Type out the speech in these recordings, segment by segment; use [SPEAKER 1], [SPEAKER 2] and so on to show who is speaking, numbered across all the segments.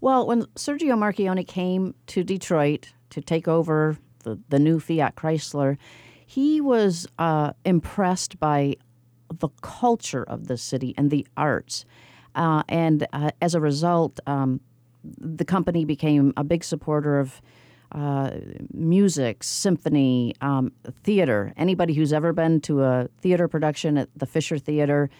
[SPEAKER 1] Well, when Sergio Marchionne came to Detroit to take over the, the new Fiat Chrysler, he was uh, impressed by the culture of the city and the arts. Uh, and uh, as a result, um, the company became a big supporter of uh, music, symphony, um, theater. Anybody who's ever been to a theater production at the Fisher Theater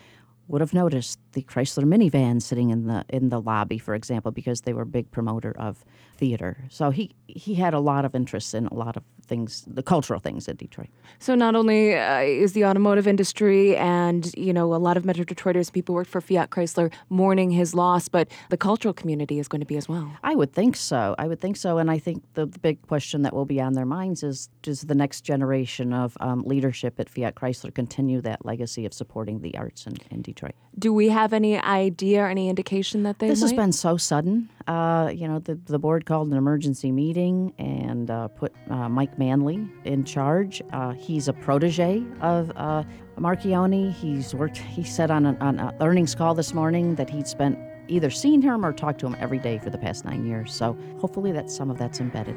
[SPEAKER 1] would have noticed the Chrysler minivan sitting in the in the lobby, for example, because they were a big promoter of theater. So he he had a lot of interests in a lot of things, the cultural things in Detroit.
[SPEAKER 2] So not only uh, is the automotive industry and you know a lot of Metro Detroiters, people work for Fiat Chrysler, mourning his loss, but the cultural community is going to be as well.
[SPEAKER 1] I would think so. I would think so, and I think the, the big question that will be on their minds is: Does the next generation of um, leadership at Fiat Chrysler continue that legacy of supporting the arts in, in Detroit?
[SPEAKER 2] Do we have any idea or any indication that they?
[SPEAKER 1] This
[SPEAKER 2] might?
[SPEAKER 1] has been so sudden. Uh, you know, the the board called an emergency meeting and uh, put uh, Mike Manley in charge. Uh, he's a protege of uh, Marchionne. He's worked. He said on an on a earnings call this morning that he'd spent either seen him or talked to him every day for the past nine years. So hopefully that some of that's embedded.